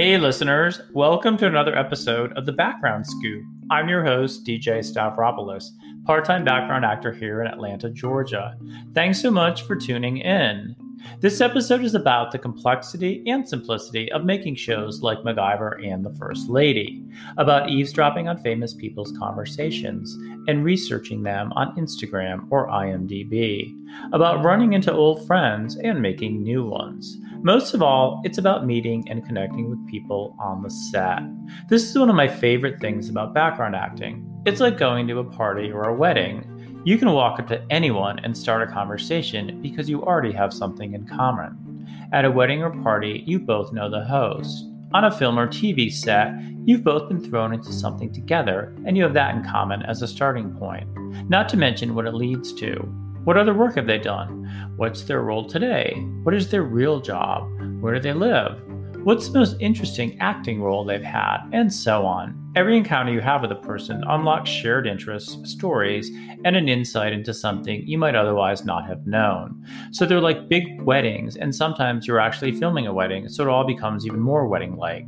Hey, listeners, welcome to another episode of The Background Scoop. I'm your host, DJ Stavropoulos, part time background actor here in Atlanta, Georgia. Thanks so much for tuning in. This episode is about the complexity and simplicity of making shows like MacGyver and The First Lady, about eavesdropping on famous people's conversations and researching them on Instagram or IMDb, about running into old friends and making new ones. Most of all, it's about meeting and connecting with people on the set. This is one of my favorite things about background acting. It's like going to a party or a wedding. You can walk up to anyone and start a conversation because you already have something in common. At a wedding or party, you both know the host. On a film or TV set, you've both been thrown into something together and you have that in common as a starting point. Not to mention what it leads to. What other work have they done? What's their role today? What is their real job? Where do they live? What's the most interesting acting role they've had? And so on. Every encounter you have with a person unlocks shared interests, stories, and an insight into something you might otherwise not have known. So they're like big weddings, and sometimes you're actually filming a wedding, so it all becomes even more wedding like.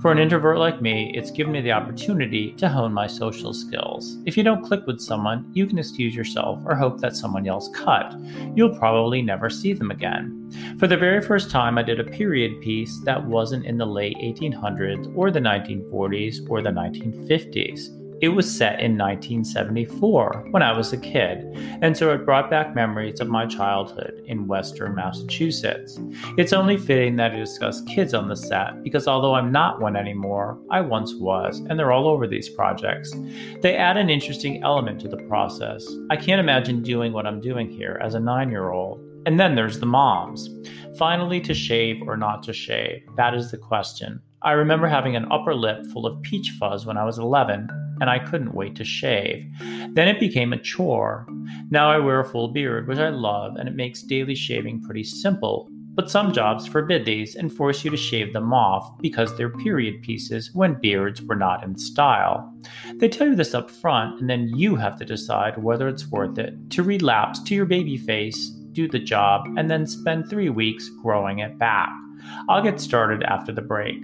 For an introvert like me, it's given me the opportunity to hone my social skills. If you don't click with someone, you can excuse yourself or hope that someone else cut. You'll probably never see them again. For the very first time, I did a period piece that wasn't in the late 1800s or the 1940s or the 1950s. It was set in 1974 when I was a kid, and so it brought back memories of my childhood in Western Massachusetts. It's only fitting that I discuss kids on the set because although I'm not one anymore, I once was, and they're all over these projects. They add an interesting element to the process. I can't imagine doing what I'm doing here as a nine year old. And then there's the moms. Finally, to shave or not to shave? That is the question. I remember having an upper lip full of peach fuzz when I was 11, and I couldn't wait to shave. Then it became a chore. Now I wear a full beard, which I love, and it makes daily shaving pretty simple. But some jobs forbid these and force you to shave them off because they're period pieces when beards were not in style. They tell you this up front, and then you have to decide whether it's worth it to relapse to your baby face, do the job, and then spend three weeks growing it back. I'll get started after the break.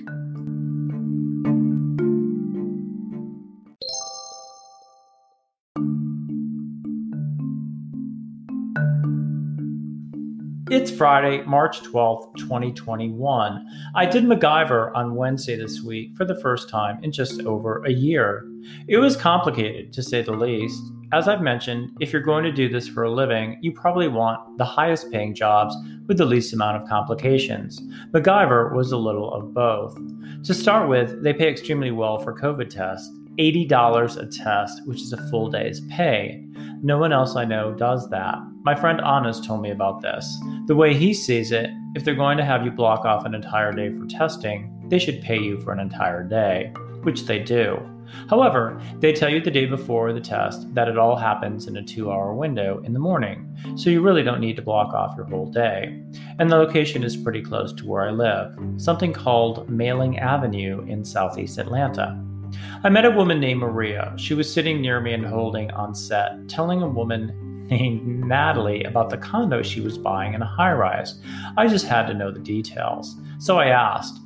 Friday, March 12th, 2021. I did MacGyver on Wednesday this week for the first time in just over a year. It was complicated, to say the least. As I've mentioned, if you're going to do this for a living, you probably want the highest paying jobs with the least amount of complications. MacGyver was a little of both. To start with, they pay extremely well for COVID tests $80 a test, which is a full day's pay. No one else I know does that. My friend Anas told me about this. The way he sees it, if they're going to have you block off an entire day for testing, they should pay you for an entire day, which they do. However, they tell you the day before the test that it all happens in a two hour window in the morning, so you really don't need to block off your whole day. And the location is pretty close to where I live, something called Mailing Avenue in southeast Atlanta. I met a woman named Maria. She was sitting near me and holding on set, telling a woman named Natalie about the condo she was buying in a high rise. I just had to know the details. So I asked.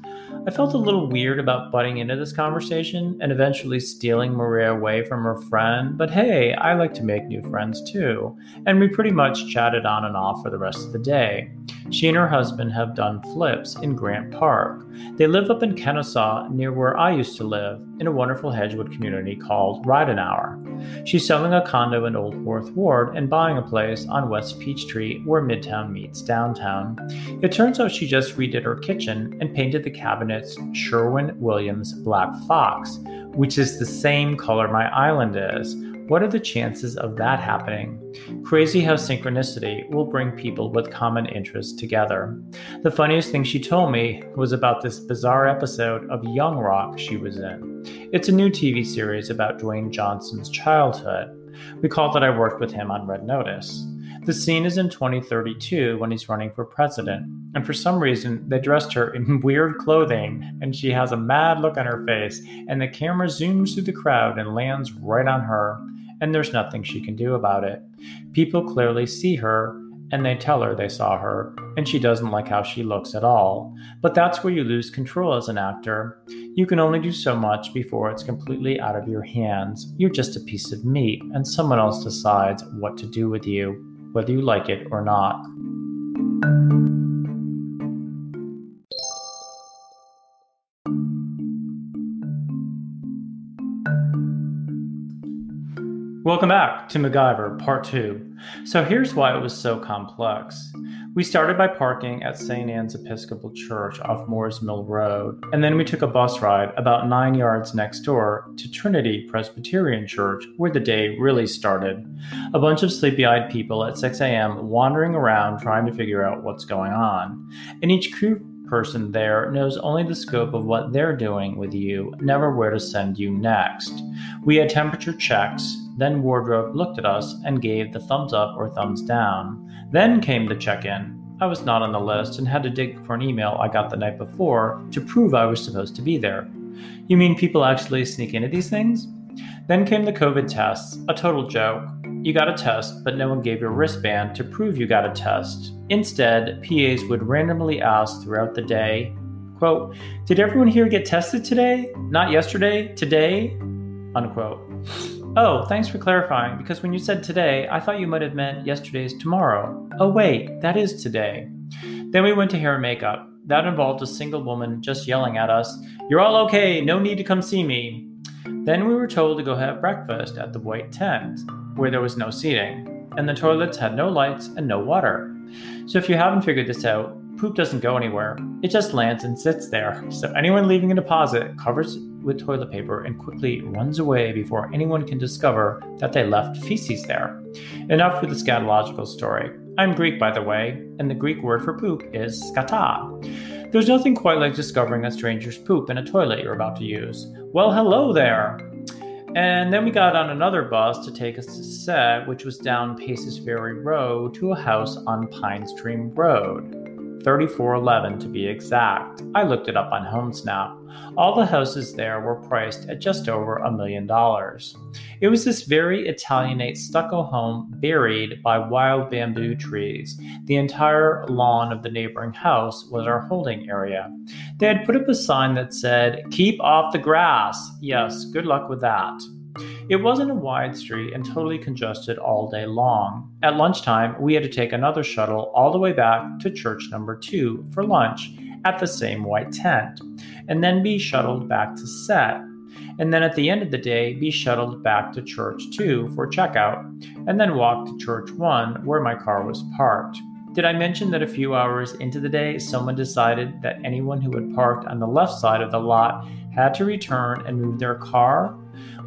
I felt a little weird about butting into this conversation and eventually stealing Maria away from her friend, but hey, I like to make new friends too. And we pretty much chatted on and off for the rest of the day. She and her husband have done flips in Grant Park. They live up in Kennesaw, near where I used to live, in a wonderful Hedgewood community called Ridenour. She's selling a condo in Old Fourth Ward and buying a place on West Peachtree where Midtown meets downtown. It turns out she just redid her kitchen and painted the cabinets Sherwin Williams Black Fox, which is the same color my island is. What are the chances of that happening? Crazy how synchronicity will bring people with common interests together. The funniest thing she told me was about this bizarre episode of Young Rock she was in. It's a new TV series about Dwayne Johnson's childhood. We call that I worked with him on Red Notice. The scene is in 2032 when he's running for president, and for some reason they dressed her in weird clothing, and she has a mad look on her face, and the camera zooms through the crowd and lands right on her, and there's nothing she can do about it. People clearly see her and they tell her they saw her, and she doesn't like how she looks at all. But that's where you lose control as an actor. You can only do so much before it's completely out of your hands. You're just a piece of meat, and someone else decides what to do with you, whether you like it or not. Welcome back to MacGyver Part 2. So here's why it was so complex. We started by parking at St. Anne's Episcopal Church off Moores Mill Road, and then we took a bus ride about nine yards next door to Trinity Presbyterian Church, where the day really started. A bunch of sleepy eyed people at 6 a.m. wandering around trying to figure out what's going on. And each crew person there knows only the scope of what they're doing with you, never where to send you next. We had temperature checks, then wardrobe looked at us and gave the thumbs up or thumbs down. Then came the check in. I was not on the list and had to dig for an email I got the night before to prove I was supposed to be there. You mean people actually sneak into these things? Then came the COVID tests, a total joke. You got a test, but no one gave you a wristband to prove you got a test. Instead, PAs would randomly ask throughout the day, quote, Did everyone here get tested today? Not yesterday? Today? Unquote. Oh, thanks for clarifying, because when you said today, I thought you might have meant yesterday's tomorrow. Oh, wait, that is today. Then we went to hair and makeup. That involved a single woman just yelling at us, You're all okay, no need to come see me. Then we were told to go have breakfast at the White Tent, where there was no seating, and the toilets had no lights and no water. So if you haven't figured this out, poop doesn't go anywhere. It just lands and sits there. So anyone leaving a deposit covers with toilet paper and quickly runs away before anyone can discover that they left feces there. Enough with the scatological story. I'm Greek, by the way, and the Greek word for poop is skata. There's nothing quite like discovering a stranger's poop in a toilet you're about to use. Well, hello there! And then we got on another bus to take us to set, which was down Paces Ferry Road to a house on Pine Stream Road. 3411 to be exact. I looked it up on HomeSnap. All the houses there were priced at just over a million dollars. It was this very Italianate stucco home buried by wild bamboo trees. The entire lawn of the neighboring house was our holding area. They had put up a sign that said, Keep off the grass. Yes, good luck with that. It wasn't a wide street and totally congested all day long. At lunchtime, we had to take another shuttle all the way back to church number two for lunch at the same white tent, and then be shuttled back to set. And then at the end of the day, be shuttled back to church two for checkout, and then walk to church one where my car was parked. Did I mention that a few hours into the day, someone decided that anyone who had parked on the left side of the lot had to return and move their car?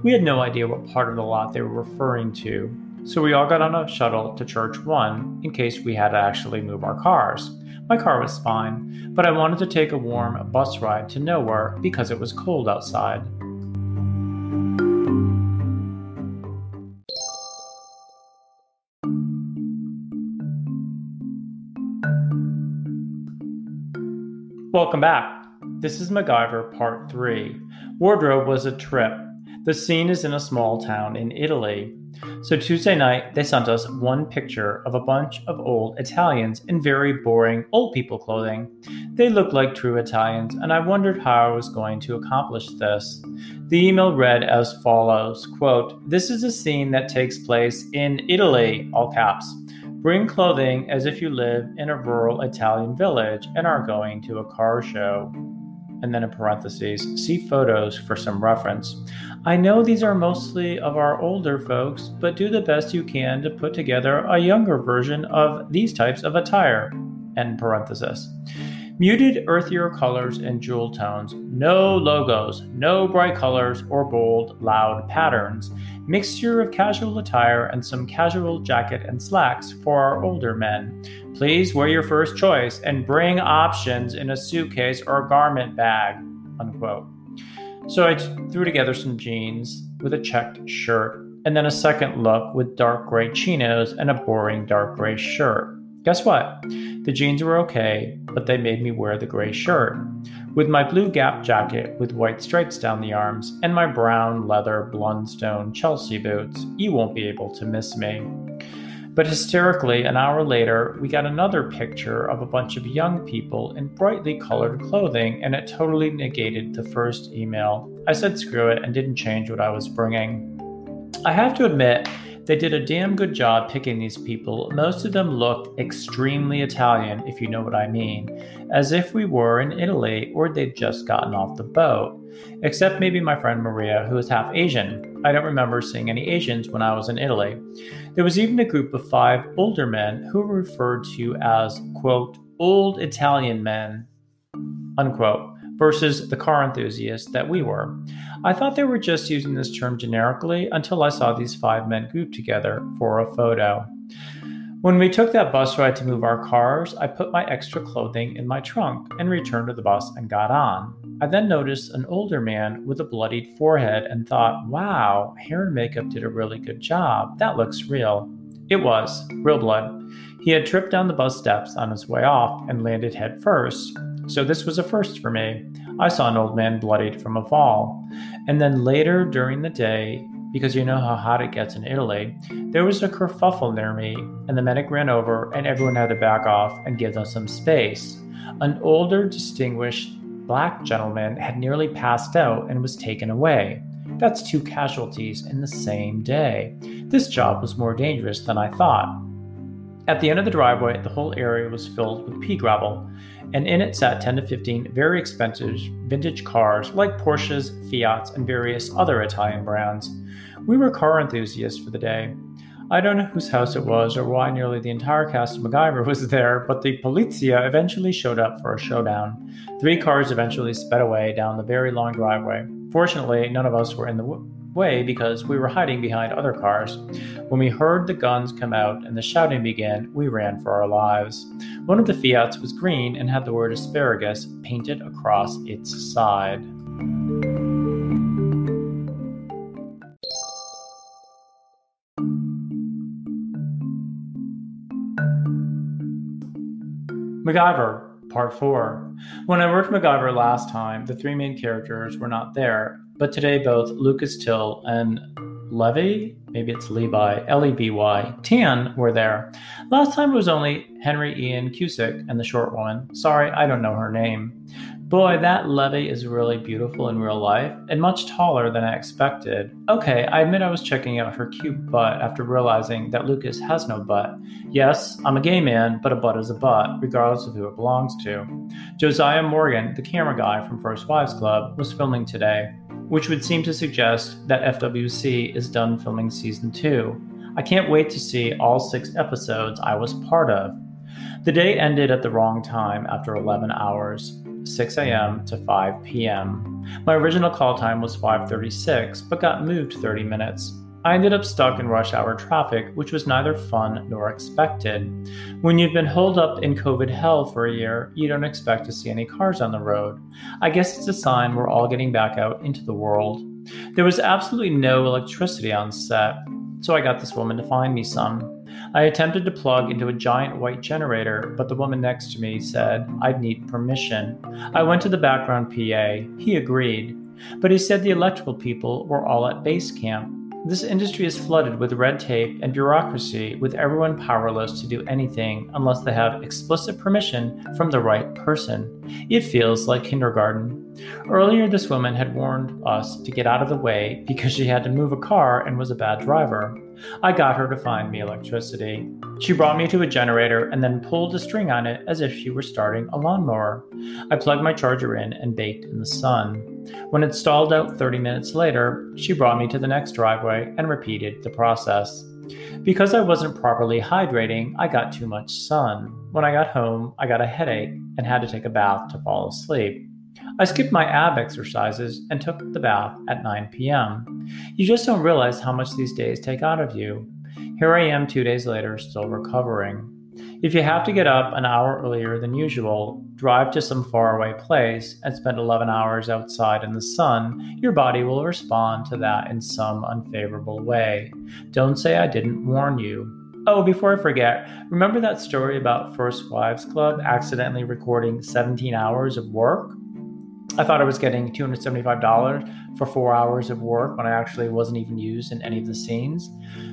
We had no idea what part of the lot they were referring to, so we all got on a shuttle to Church 1 in case we had to actually move our cars. My car was fine, but I wanted to take a warm bus ride to nowhere because it was cold outside. Welcome back. This is MacGyver Part 3. Wardrobe was a trip the scene is in a small town in Italy. So Tuesday night, they sent us one picture of a bunch of old Italians in very boring old people clothing. They looked like true Italians, and I wondered how I was going to accomplish this. The email read as follows quote, This is a scene that takes place in Italy, all caps. Bring clothing as if you live in a rural Italian village and are going to a car show and then in parentheses, see photos for some reference. I know these are mostly of our older folks, but do the best you can to put together a younger version of these types of attire. End parenthesis. Muted, earthier colors and jewel tones. No logos, no bright colors or bold, loud patterns. Mixture of casual attire and some casual jacket and slacks for our older men. Please wear your first choice and bring options in a suitcase or garment bag. Unquote. So I threw together some jeans with a checked shirt and then a second look with dark gray chinos and a boring dark gray shirt. Guess what? The jeans were okay, but they made me wear the gray shirt. With my blue Gap jacket with white stripes down the arms and my brown leather Blundstone Chelsea boots, you won't be able to miss me. But hysterically, an hour later, we got another picture of a bunch of young people in brightly colored clothing, and it totally negated the first email. I said screw it and didn't change what I was bringing. I have to admit, they did a damn good job picking these people. Most of them looked extremely Italian, if you know what I mean, as if we were in Italy or they'd just gotten off the boat. Except maybe my friend Maria, who is half Asian. I don't remember seeing any Asians when I was in Italy. There was even a group of five older men who were referred to as, quote, old Italian men, unquote versus the car enthusiasts that we were. I thought they were just using this term generically until I saw these five men grouped together for a photo. When we took that bus ride to move our cars, I put my extra clothing in my trunk and returned to the bus and got on. I then noticed an older man with a bloodied forehead and thought, wow, hair and makeup did a really good job. That looks real. It was, real blood. He had tripped down the bus steps on his way off and landed head first, so this was a first for me. I saw an old man bloodied from a fall. And then later during the day, because you know how hot it gets in Italy, there was a kerfuffle near me, and the medic ran over, and everyone had to back off and give them some space. An older, distinguished black gentleman had nearly passed out and was taken away. That's two casualties in the same day. This job was more dangerous than I thought. At the end of the driveway, the whole area was filled with pea gravel and in it sat 10 to 15 very expensive vintage cars like Porsches, Fiats, and various other Italian brands. We were car enthusiasts for the day. I don't know whose house it was or why nearly the entire cast of MacGyver was there, but the Polizia eventually showed up for a showdown. Three cars eventually sped away down the very long driveway. Fortunately, none of us were in the way because we were hiding behind other cars. When we heard the guns come out and the shouting began, we ran for our lives. One of the Fiats was green and had the word asparagus painted across its side. MacGyver, Part 4. When I worked MacGyver last time, the three main characters were not there, but today both Lucas Till and Levy, maybe it's Levi, L E V Y, Tan were there. Last time it was only Henry Ian Cusick and the short woman. Sorry, I don't know her name. Boy, that Levy is really beautiful in real life and much taller than I expected. Okay, I admit I was checking out her cute butt after realizing that Lucas has no butt. Yes, I'm a gay man, but a butt is a butt, regardless of who it belongs to. Josiah Morgan, the camera guy from First Wives Club, was filming today, which would seem to suggest that FWC is done filming season 2. I can't wait to see all six episodes I was part of. The day ended at the wrong time after 11 hours. 6 a.m. to 5 p.m. My original call time was 5:36, but got moved 30 minutes. I ended up stuck in rush hour traffic, which was neither fun nor expected. When you've been holed up in COVID hell for a year, you don't expect to see any cars on the road. I guess it's a sign we're all getting back out into the world. There was absolutely no electricity on set, so I got this woman to find me some. I attempted to plug into a giant white generator, but the woman next to me said I'd need permission. I went to the background PA. He agreed, but he said the electrical people were all at base camp. This industry is flooded with red tape and bureaucracy, with everyone powerless to do anything unless they have explicit permission from the right person. It feels like kindergarten. Earlier, this woman had warned us to get out of the way because she had to move a car and was a bad driver. I got her to find me electricity. She brought me to a generator and then pulled a string on it as if she were starting a lawnmower. I plugged my charger in and baked in the sun. When it stalled out 30 minutes later, she brought me to the next driveway and repeated the process. Because I wasn't properly hydrating, I got too much sun. When I got home, I got a headache and had to take a bath to fall asleep. I skipped my ab exercises and took the bath at 9 p.m. You just don't realize how much these days take out of you. Here I am two days later, still recovering. If you have to get up an hour earlier than usual, drive to some faraway place, and spend 11 hours outside in the sun, your body will respond to that in some unfavorable way. Don't say I didn't warn you. Oh, before I forget, remember that story about First Wives Club accidentally recording 17 hours of work? I thought I was getting $275 for four hours of work when I actually wasn't even used in any of the scenes.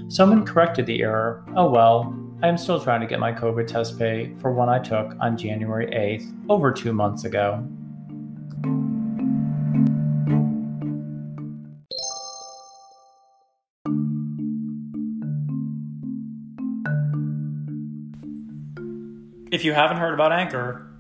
Someone corrected the error. Oh well, I am still trying to get my COVID test pay for one I took on January 8th, over two months ago. If you haven't heard about Anchor,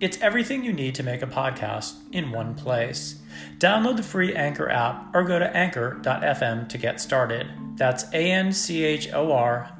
It's everything you need to make a podcast in one place. Download the free Anchor app or go to anchor.fm to get started. That's A N C H O R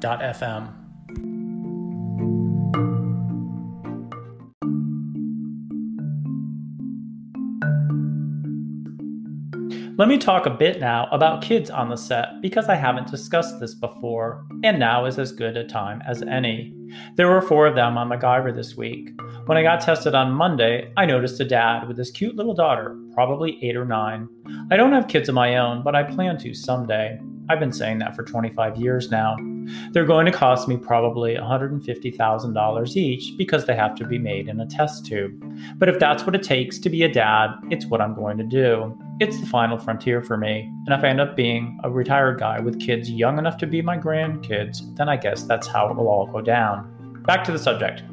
Let me talk a bit now about kids on the set because I haven't discussed this before, and now is as good a time as any. There were four of them on MacGyver this week. When I got tested on Monday, I noticed a dad with his cute little daughter, probably eight or nine. I don't have kids of my own, but I plan to someday. I've been saying that for 25 years now. They're going to cost me probably $150,000 each because they have to be made in a test tube. But if that's what it takes to be a dad, it's what I'm going to do. It's the final frontier for me. And if I end up being a retired guy with kids young enough to be my grandkids, then I guess that's how it will all go down. Back to the subject.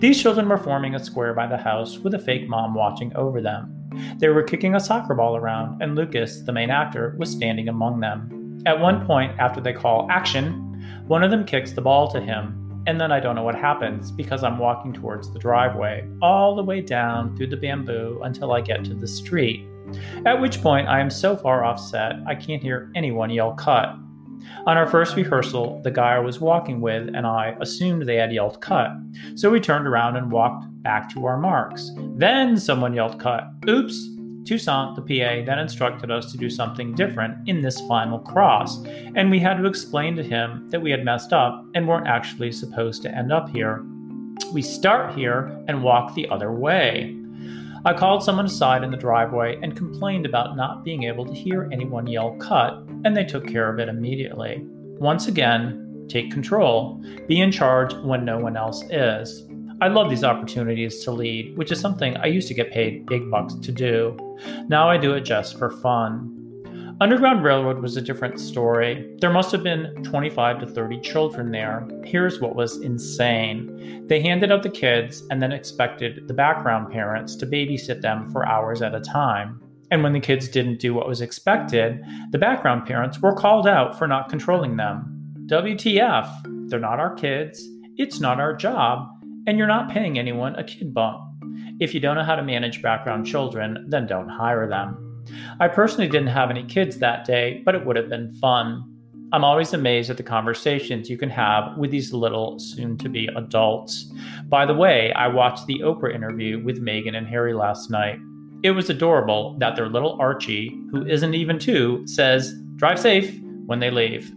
These children were forming a square by the house with a fake mom watching over them. They were kicking a soccer ball around, and Lucas, the main actor, was standing among them. At one point, after they call action, one of them kicks the ball to him, and then I don't know what happens because I'm walking towards the driveway, all the way down through the bamboo until I get to the street. At which point, I am so far offset I can't hear anyone yell cut. On our first rehearsal, the guy I was walking with and I assumed they had yelled cut, so we turned around and walked back to our marks. Then someone yelled cut. Oops! Toussaint, the PA, then instructed us to do something different in this final cross, and we had to explain to him that we had messed up and weren't actually supposed to end up here. We start here and walk the other way. I called someone aside in the driveway and complained about not being able to hear anyone yell cut, and they took care of it immediately. Once again, take control, be in charge when no one else is. I love these opportunities to lead, which is something I used to get paid big bucks to do. Now I do it just for fun. Underground Railroad was a different story. There must have been 25 to 30 children there. Here's what was insane they handed out the kids and then expected the background parents to babysit them for hours at a time. And when the kids didn't do what was expected, the background parents were called out for not controlling them. WTF, they're not our kids, it's not our job, and you're not paying anyone a kid bump. If you don't know how to manage background children, then don't hire them. I personally didn't have any kids that day, but it would have been fun. I'm always amazed at the conversations you can have with these little soon to be adults. By the way, I watched the Oprah interview with Meghan and Harry last night. It was adorable that their little Archie, who isn't even two, says, Drive safe when they leave.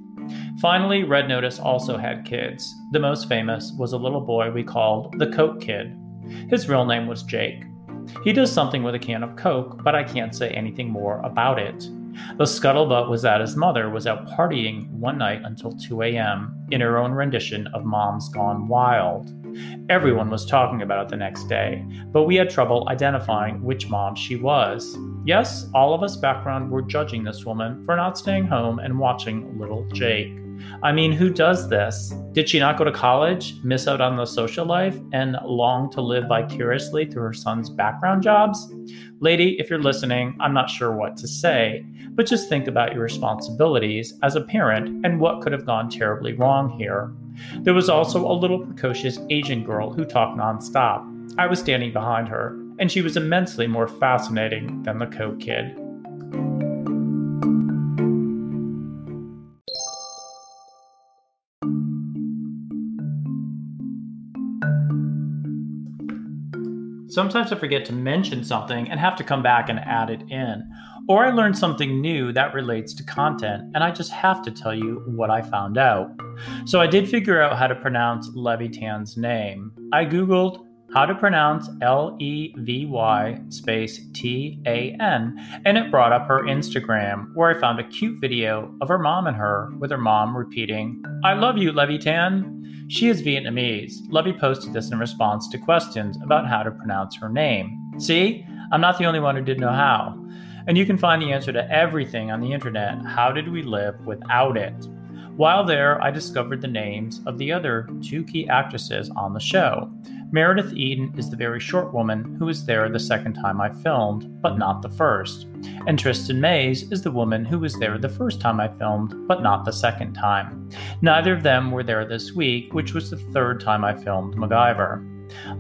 Finally, Red Notice also had kids. The most famous was a little boy we called the Coke Kid. His real name was Jake. He does something with a can of Coke, but I can't say anything more about it. The scuttlebutt was that his mother was out partying one night until 2 a.m. in her own rendition of Mom's Gone Wild. Everyone was talking about it the next day, but we had trouble identifying which mom she was. Yes, all of us background were judging this woman for not staying home and watching little Jake. I mean, who does this? Did she not go to college, miss out on the social life, and long to live vicariously through her son's background jobs? Lady, if you're listening, I'm not sure what to say, but just think about your responsibilities as a parent and what could have gone terribly wrong here. There was also a little precocious Asian girl who talked nonstop. I was standing behind her, and she was immensely more fascinating than the Coke kid. Sometimes I forget to mention something and have to come back and add it in. Or I learn something new that relates to content and I just have to tell you what I found out. So I did figure out how to pronounce Levitan's name. I Googled how to pronounce L E V Y space T A N, and it brought up her Instagram, where I found a cute video of her mom and her, with her mom repeating, I love you, Levitan. She is Vietnamese. Levy posted this in response to questions about how to pronounce her name. See, I'm not the only one who didn't know how. And you can find the answer to everything on the internet. How did we live without it? While there, I discovered the names of the other two key actresses on the show. Meredith Eaton is the very short woman who was there the second time I filmed, but not the first. And Tristin Mays is the woman who was there the first time I filmed, but not the second time. Neither of them were there this week, which was the third time I filmed MacGyver.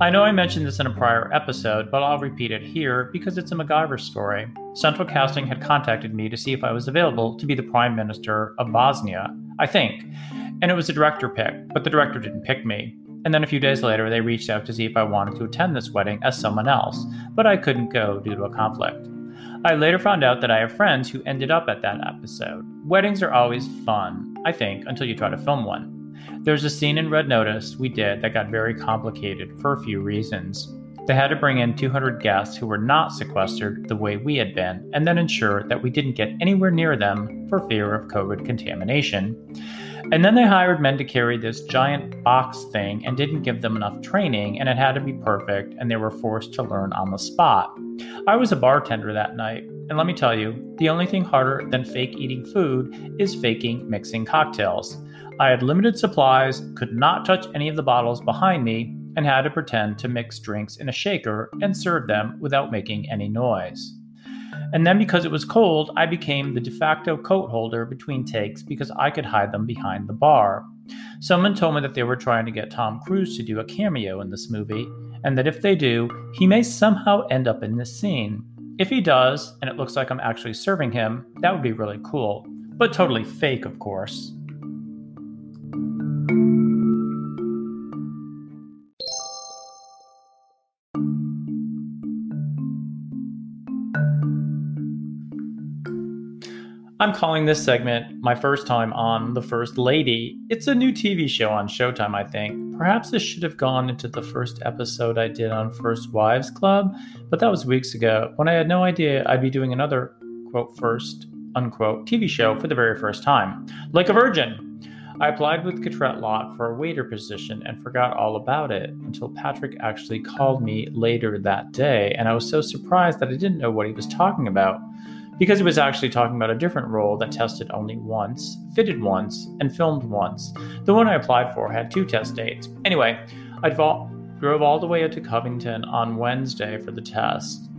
I know I mentioned this in a prior episode, but I'll repeat it here because it's a MacGyver story. Central Casting had contacted me to see if I was available to be the Prime Minister of Bosnia, I think, and it was a director pick, but the director didn't pick me. And then a few days later, they reached out to see if I wanted to attend this wedding as someone else, but I couldn't go due to a conflict. I later found out that I have friends who ended up at that episode. Weddings are always fun, I think, until you try to film one. There's a scene in Red Notice we did that got very complicated for a few reasons. They had to bring in 200 guests who were not sequestered the way we had been, and then ensure that we didn't get anywhere near them for fear of COVID contamination. And then they hired men to carry this giant box thing and didn't give them enough training, and it had to be perfect, and they were forced to learn on the spot. I was a bartender that night, and let me tell you, the only thing harder than fake eating food is faking mixing cocktails. I had limited supplies, could not touch any of the bottles behind me, and had to pretend to mix drinks in a shaker and serve them without making any noise. And then, because it was cold, I became the de facto coat holder between takes because I could hide them behind the bar. Someone told me that they were trying to get Tom Cruise to do a cameo in this movie, and that if they do, he may somehow end up in this scene. If he does, and it looks like I'm actually serving him, that would be really cool. But totally fake, of course. I'm calling this segment my first time on The First Lady. It's a new TV show on Showtime, I think. Perhaps this should have gone into the first episode I did on First Wives Club, but that was weeks ago when I had no idea I'd be doing another, quote, first, unquote, TV show for the very first time. Like a virgin. I applied with Cottrette Lot for a waiter position and forgot all about it until Patrick actually called me later that day, and I was so surprised that I didn't know what he was talking about because it was actually talking about a different role that tested only once, fitted once, and filmed once. The one I applied for had two test dates. Anyway, I drove all the way out to Covington on Wednesday for the test.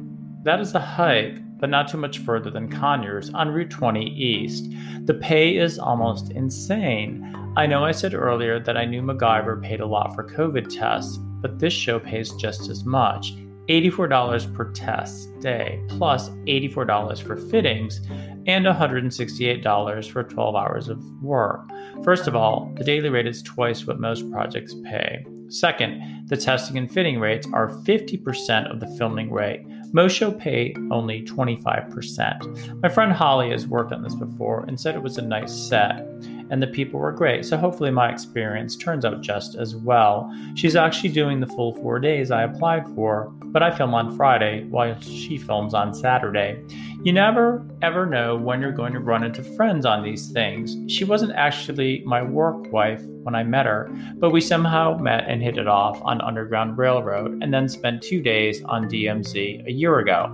That is a hike, but not too much further than Conyers on Route 20 East. The pay is almost insane. I know I said earlier that I knew MacGyver paid a lot for COVID tests, but this show pays just as much. $84 per test day, plus $84 for fittings, and $168 for 12 hours of work. First of all, the daily rate is twice what most projects pay. Second, the testing and fitting rates are 50% of the filming rate. Most show pay only 25%. My friend Holly has worked on this before and said it was a nice set and the people were great. So hopefully my experience turns out just as well. She's actually doing the full four days I applied for, but I film on Friday while she films on Saturday. You never ever know when you're going to run into friends on these things. She wasn't actually my work wife when I met her, but we somehow met and hit it off on Underground Railroad and then spent two days on DMZ a year ago.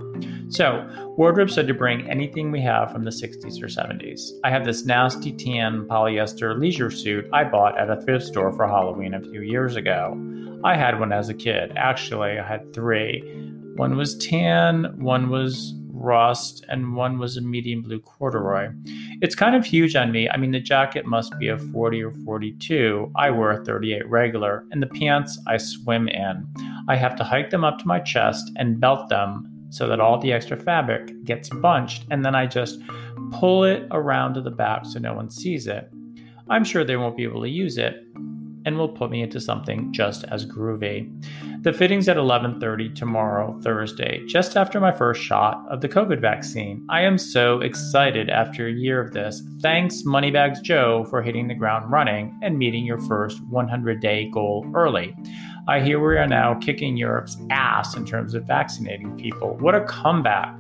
So, wardrobe said to bring anything we have from the 60s or 70s. I have this nasty tan polyester leisure suit I bought at a thrift store for Halloween a few years ago. I had one as a kid. Actually, I had three. One was tan, one was rust, and one was a medium blue corduroy. It's kind of huge on me. I mean, the jacket must be a 40 or 42. I wear a 38 regular, and the pants I swim in. I have to hike them up to my chest and belt them so that all the extra fabric gets bunched, and then I just pull it around to the back so no one sees it. I'm sure they won't be able to use it. And will put me into something just as groovy. The fitting's at 11:30 tomorrow, Thursday, just after my first shot of the COVID vaccine. I am so excited after a year of this. Thanks Moneybags Joe for hitting the ground running and meeting your first 100-day goal early. I hear we are now kicking Europe's ass in terms of vaccinating people. What a comeback!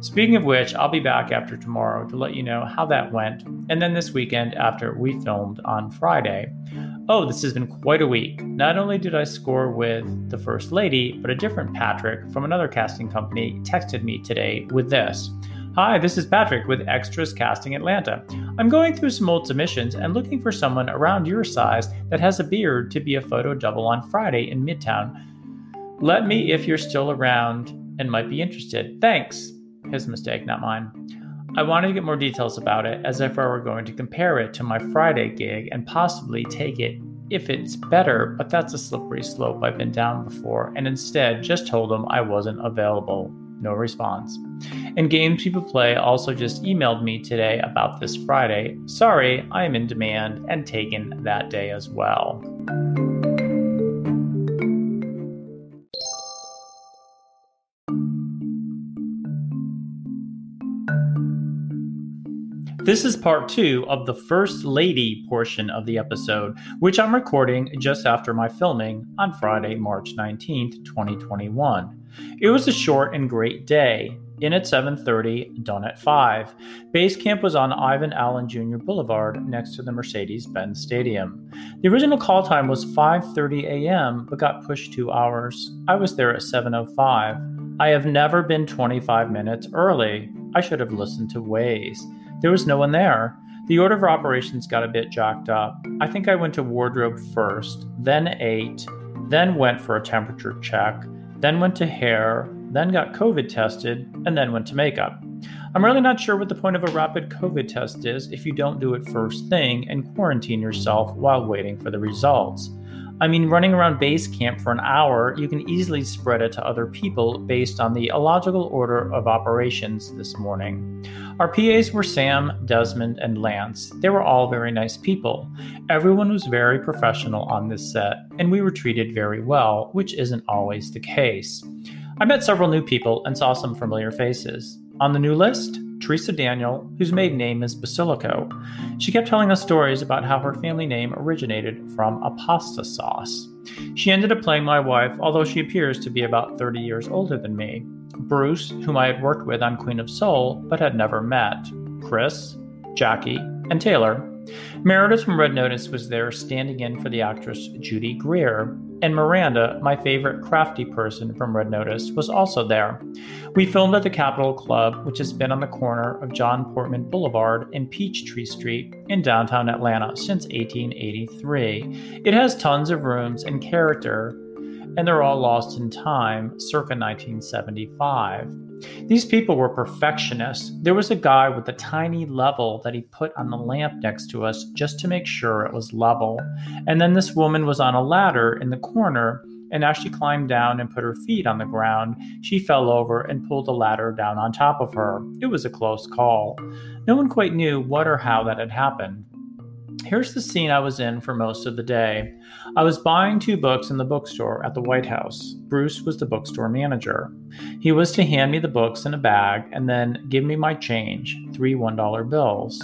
Speaking of which, I'll be back after tomorrow to let you know how that went, and then this weekend after we filmed on Friday. Oh, this has been quite a week. Not only did I score with the First Lady, but a different Patrick from another casting company texted me today with this. Hi, this is Patrick with Extras Casting Atlanta. I'm going through some old submissions and looking for someone around your size that has a beard to be a photo double on Friday in Midtown. Let me if you're still around and might be interested. Thanks. His mistake, not mine. I wanted to get more details about it as if I were going to compare it to my Friday gig and possibly take it if it's better, but that's a slippery slope I've been down before, and instead just told him I wasn't available. No response. And Games People Play also just emailed me today about this Friday. Sorry, I am in demand and taken that day as well. This is part two of the First Lady portion of the episode, which I'm recording just after my filming on Friday, March 19th, 2021. It was a short and great day. In at 7:30, done at 5. Base camp was on Ivan Allen Jr. Boulevard next to the Mercedes-Benz Stadium. The original call time was 5:30 a.m., but got pushed 2 hours. I was there at 7:05. I have never been 25 minutes early. I should have listened to Waze. There was no one there. The order of operations got a bit jacked up. I think I went to wardrobe first, then ate, then went for a temperature check, then went to hair, then got COVID tested, and then went to makeup. I'm really not sure what the point of a rapid COVID test is if you don't do it first thing and quarantine yourself while waiting for the results. I mean, running around base camp for an hour, you can easily spread it to other people based on the illogical order of operations this morning. Our PAs were Sam, Desmond, and Lance. They were all very nice people. Everyone was very professional on this set, and we were treated very well, which isn't always the case. I met several new people and saw some familiar faces. On the new list, Teresa Daniel, whose maiden name is Basilico. She kept telling us stories about how her family name originated from a pasta sauce. She ended up playing my wife, although she appears to be about 30 years older than me. Bruce, whom I had worked with on Queen of Soul but had never met. Chris, Jackie, and Taylor. Meredith from Red Notice was there standing in for the actress Judy Greer, and Miranda, my favorite crafty person from Red Notice, was also there. We filmed at the Capitol Club, which has been on the corner of John Portman Boulevard and Peachtree Street in downtown Atlanta since 1883. It has tons of rooms and character, and they're all lost in time circa 1975. These people were perfectionists. There was a guy with a tiny level that he put on the lamp next to us just to make sure it was level. And then this woman was on a ladder in the corner, and as she climbed down and put her feet on the ground, she fell over and pulled the ladder down on top of her. It was a close call. No one quite knew what or how that had happened. Here's the scene I was in for most of the day. I was buying two books in the bookstore at the White House. Bruce was the bookstore manager. He was to hand me the books in a bag and then give me my change three $1 bills.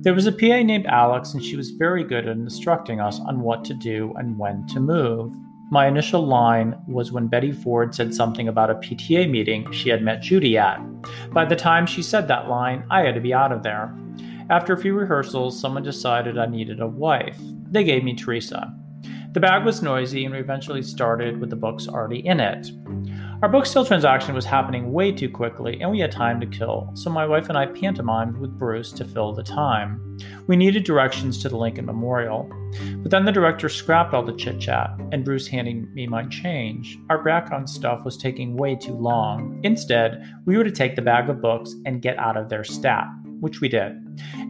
There was a PA named Alex, and she was very good at instructing us on what to do and when to move. My initial line was when Betty Ford said something about a PTA meeting she had met Judy at. By the time she said that line, I had to be out of there. After a few rehearsals, someone decided I needed a wife. They gave me Teresa. The bag was noisy, and we eventually started with the books already in it. Our book sale transaction was happening way too quickly, and we had time to kill, so my wife and I pantomimed with Bruce to fill the time. We needed directions to the Lincoln Memorial. But then the director scrapped all the chit chat, and Bruce handing me my change. Our background stuff was taking way too long. Instead, we were to take the bag of books and get out of their stat which we did.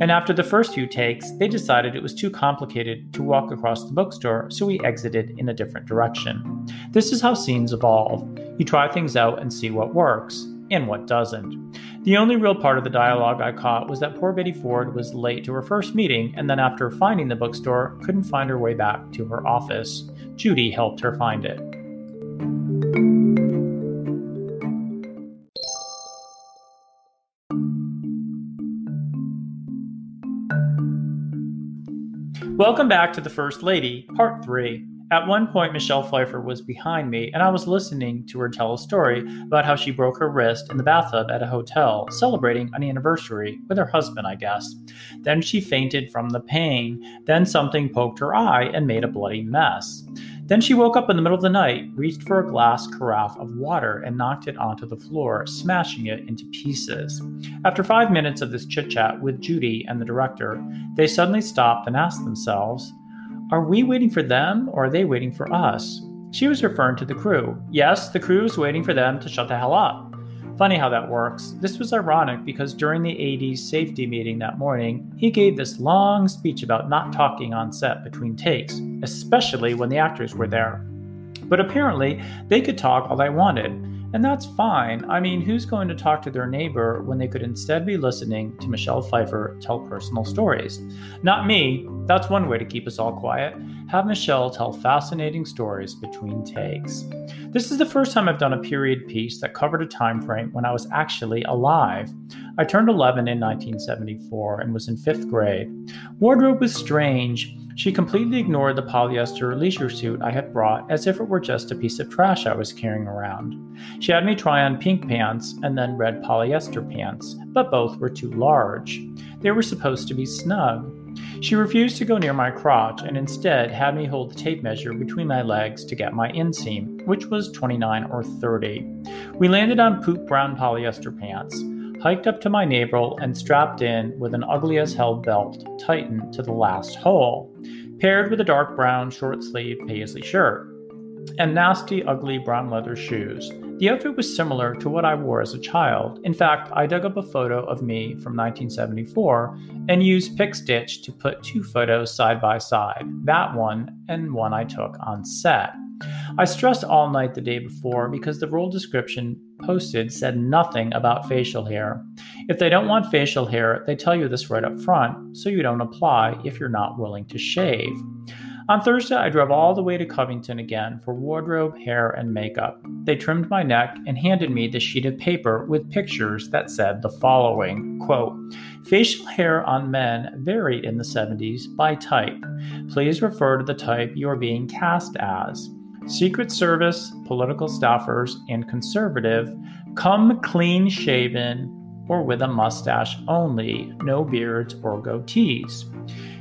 And after the first few takes, they decided it was too complicated to walk across the bookstore, so we exited in a different direction. This is how scenes evolve. You try things out and see what works and what doesn't. The only real part of the dialogue I caught was that poor Betty Ford was late to her first meeting and then, after finding the bookstore, couldn't find her way back to her office. Judy helped her find it. Welcome back to The First Lady, Part 3. At one point, Michelle Pfeiffer was behind me, and I was listening to her tell a story about how she broke her wrist in the bathtub at a hotel, celebrating an anniversary with her husband, I guess. Then she fainted from the pain. Then something poked her eye and made a bloody mess. Then she woke up in the middle of the night, reached for a glass carafe of water, and knocked it onto the floor, smashing it into pieces. After five minutes of this chit chat with Judy and the director, they suddenly stopped and asked themselves, are we waiting for them or are they waiting for us? She was referring to the crew. Yes, the crew is waiting for them to shut the hell up. Funny how that works. This was ironic because during the AD's safety meeting that morning, he gave this long speech about not talking on set between takes, especially when the actors were there. But apparently, they could talk all they wanted. And that's fine. I mean, who's going to talk to their neighbor when they could instead be listening to Michelle Pfeiffer tell personal stories? Not me. That's one way to keep us all quiet. Have Michelle tell fascinating stories between takes. This is the first time I've done a period piece that covered a time frame when I was actually alive. I turned 11 in 1974 and was in fifth grade. Wardrobe was strange. She completely ignored the polyester leisure suit I had brought as if it were just a piece of trash I was carrying around. She had me try on pink pants and then red polyester pants, but both were too large. They were supposed to be snug. She refused to go near my crotch and instead had me hold the tape measure between my legs to get my inseam, which was 29 or 30. We landed on poop brown polyester pants hiked up to my navel and strapped in with an ugly as hell belt tightened to the last hole, paired with a dark brown short sleeve paisley shirt and nasty, ugly brown leather shoes. The outfit was similar to what I wore as a child. In fact, I dug up a photo of me from 1974 and used PicStitch to put two photos side by side that one and one I took on set. I stressed all night the day before because the role description posted said nothing about facial hair. If they don't want facial hair, they tell you this right up front, so you don't apply if you're not willing to shave. On Thursday, I drove all the way to Covington again for wardrobe, hair, and makeup. They trimmed my neck and handed me the sheet of paper with pictures that said the following quote, Facial hair on men varied in the 70s by type. Please refer to the type you are being cast as. Secret Service, political staffers, and conservative come clean shaven or with a mustache only, no beards or goatees.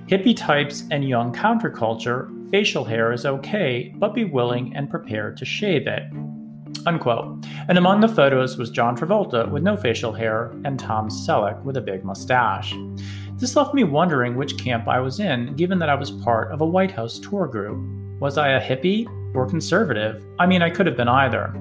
Hippie types and young counterculture, facial hair is okay, but be willing and prepared to shave it. Unquote. And among the photos was John Travolta with no facial hair and Tom Selleck with a big mustache. This left me wondering which camp I was in, given that I was part of a White House tour group. Was I a hippie or conservative? I mean, I could have been either.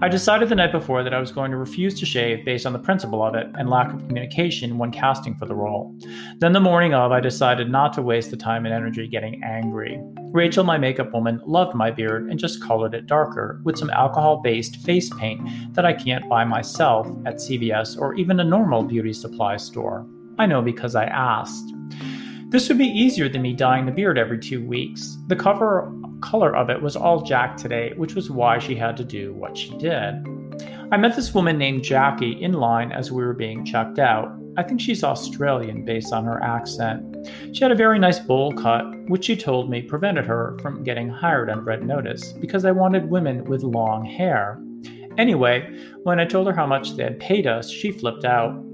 I decided the night before that I was going to refuse to shave based on the principle of it and lack of communication when casting for the role. Then the morning of, I decided not to waste the time and energy getting angry. Rachel, my makeup woman, loved my beard and just colored it darker with some alcohol based face paint that I can't buy myself at CVS or even a normal beauty supply store. I know because I asked. This would be easier than me dyeing the beard every two weeks. The cover color of it was all Jack today, which was why she had to do what she did. I met this woman named Jackie in line as we were being checked out. I think she's Australian based on her accent. She had a very nice bowl cut, which she told me prevented her from getting hired on Red Notice because I wanted women with long hair. Anyway, when I told her how much they had paid us, she flipped out.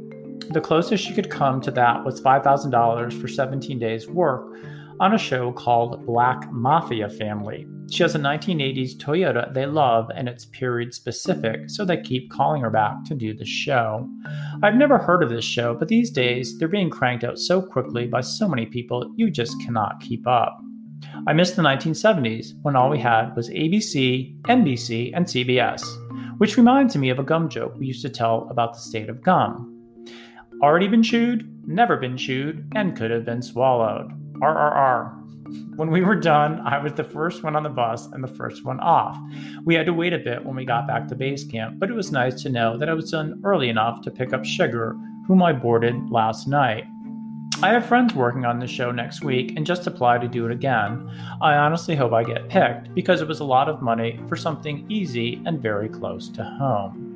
The closest she could come to that was $5,000 for 17 days' work on a show called Black Mafia Family. She has a 1980s Toyota they love and it's period specific, so they keep calling her back to do the show. I've never heard of this show, but these days they're being cranked out so quickly by so many people you just cannot keep up. I miss the 1970s when all we had was ABC, NBC, and CBS, which reminds me of a gum joke we used to tell about the state of gum. Already been chewed, never been chewed, and could have been swallowed. RRR. When we were done, I was the first one on the bus and the first one off. We had to wait a bit when we got back to base camp, but it was nice to know that I was done early enough to pick up Sugar, whom I boarded last night. I have friends working on the show next week and just applied to do it again. I honestly hope I get picked because it was a lot of money for something easy and very close to home.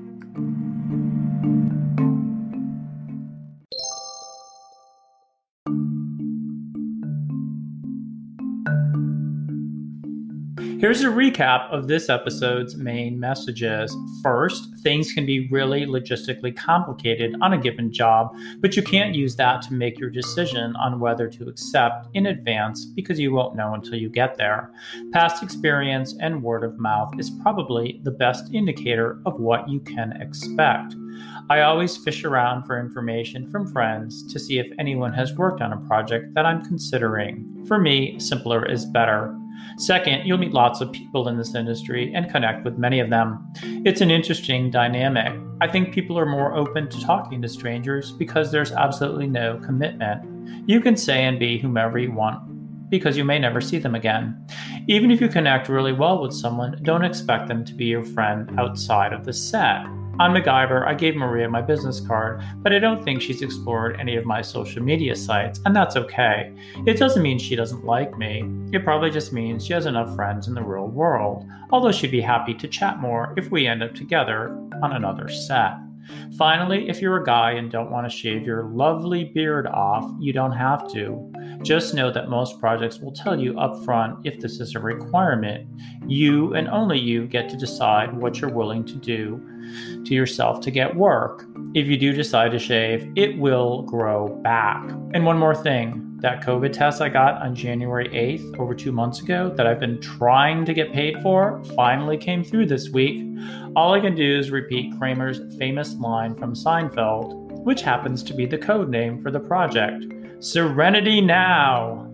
Here's a recap of this episode's main messages. First, things can be really logistically complicated on a given job, but you can't use that to make your decision on whether to accept in advance because you won't know until you get there. Past experience and word of mouth is probably the best indicator of what you can expect. I always fish around for information from friends to see if anyone has worked on a project that I'm considering. For me, simpler is better. Second, you'll meet lots of people in this industry and connect with many of them. It's an interesting dynamic. I think people are more open to talking to strangers because there's absolutely no commitment. You can say and be whomever you want because you may never see them again. Even if you connect really well with someone, don't expect them to be your friend outside of the set. On MacGyver, I gave Maria my business card, but I don't think she's explored any of my social media sites, and that's okay. It doesn't mean she doesn't like me, it probably just means she has enough friends in the real world, although she'd be happy to chat more if we end up together on another set. Finally, if you're a guy and don't want to shave your lovely beard off, you don't have to. Just know that most projects will tell you upfront if this is a requirement. You and only you get to decide what you're willing to do to yourself to get work. If you do decide to shave, it will grow back. And one more thing that COVID test I got on January 8th, over two months ago, that I've been trying to get paid for, finally came through this week. All I can do is repeat Kramer's famous line from Seinfeld, which happens to be the code name for the project Serenity Now!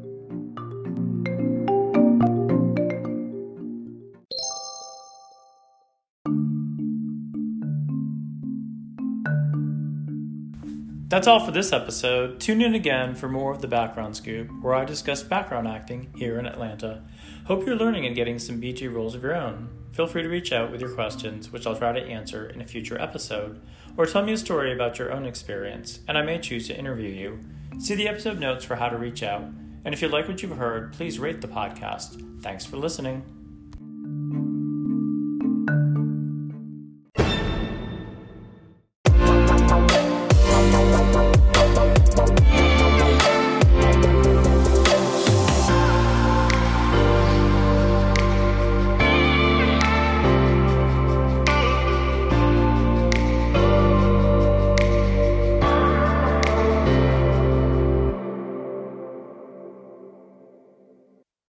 That's all for this episode. Tune in again for more of the Background Scoop, where I discuss background acting here in Atlanta. Hope you're learning and getting some BG roles of your own. Feel free to reach out with your questions, which I'll try to answer in a future episode, or tell me a story about your own experience, and I may choose to interview you. See the episode notes for how to reach out, and if you like what you've heard, please rate the podcast. Thanks for listening.